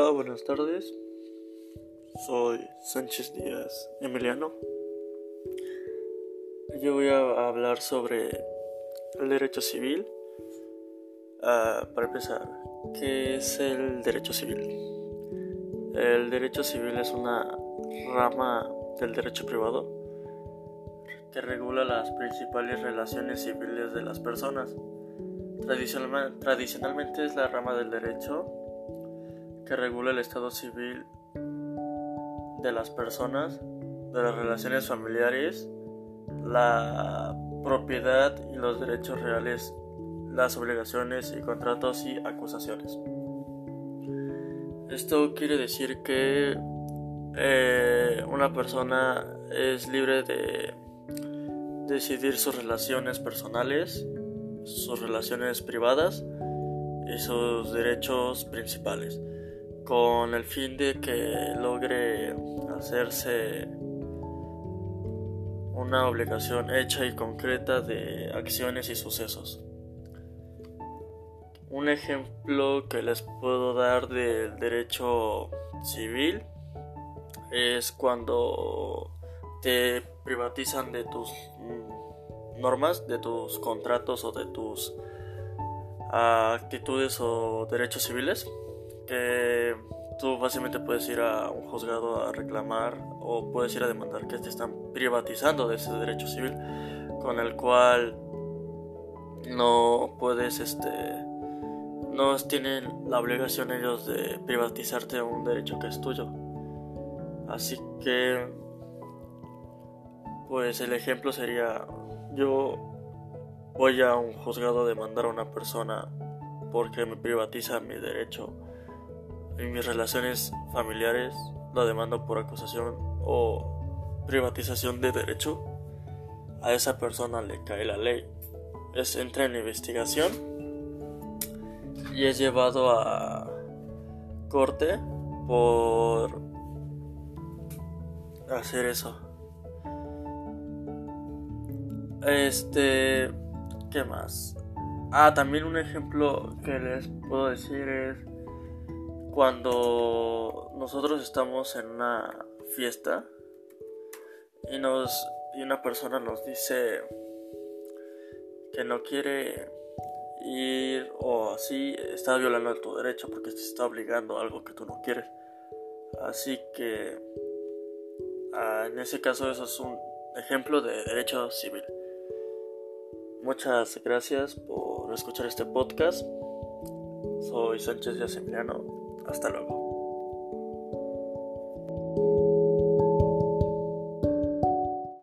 Hola, buenas tardes. Soy Sánchez Díaz Emiliano. Yo voy a hablar sobre el derecho civil. Ah, para empezar, ¿qué es el derecho civil? El derecho civil es una rama del derecho privado que regula las principales relaciones civiles de las personas. Tradicionalmente es la rama del derecho que regula el estado civil de las personas, de las relaciones familiares, la propiedad y los derechos reales, las obligaciones y contratos y acusaciones. Esto quiere decir que eh, una persona es libre de decidir sus relaciones personales, sus relaciones privadas y sus derechos principales con el fin de que logre hacerse una obligación hecha y concreta de acciones y sucesos. Un ejemplo que les puedo dar del derecho civil es cuando te privatizan de tus normas, de tus contratos o de tus actitudes o derechos civiles que tú fácilmente puedes ir a un juzgado a reclamar o puedes ir a demandar que te están privatizando de ese derecho civil con el cual no puedes este no tienen la obligación ellos de privatizarte un derecho que es tuyo. Así que pues el ejemplo sería yo voy a un juzgado a demandar a una persona porque me privatiza mi derecho en mis relaciones familiares la demanda por acusación o privatización de derecho, a esa persona le cae la ley. Es entra en investigación y es llevado a corte por hacer eso. Este, ¿qué más? Ah, también un ejemplo que les puedo decir es cuando nosotros estamos en una fiesta y nos y una persona nos dice que no quiere ir o así está violando tu derecho porque te está obligando a algo que tú no quieres. Así que ah, en ese caso eso es un ejemplo de derecho civil. Muchas gracias por escuchar este podcast. Soy Sánchez Yacemiliano hasta luego.